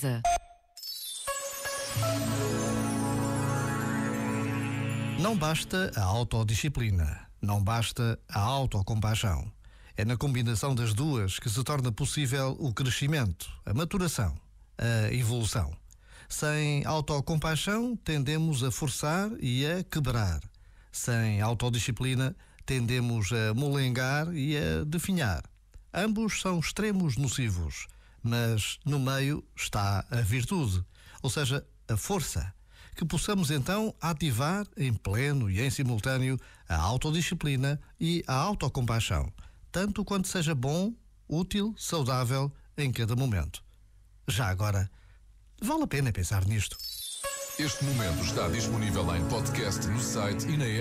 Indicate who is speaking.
Speaker 1: casa.
Speaker 2: Não basta a autodisciplina, não basta a autocompaixão. É na combinação das duas que se torna possível o crescimento, a maturação, a evolução. Sem autocompaixão, tendemos a forçar e a quebrar. Sem autodisciplina, tendemos a molengar e a definhar. Ambos são extremos nocivos, mas no meio está a virtude, ou seja, a força que possamos então ativar em pleno e em simultâneo a autodisciplina e a autocompaixão, tanto quanto seja bom, útil, saudável em cada momento. Já agora, vale a pena pensar nisto.
Speaker 3: Este momento está disponível em podcast no site e na app.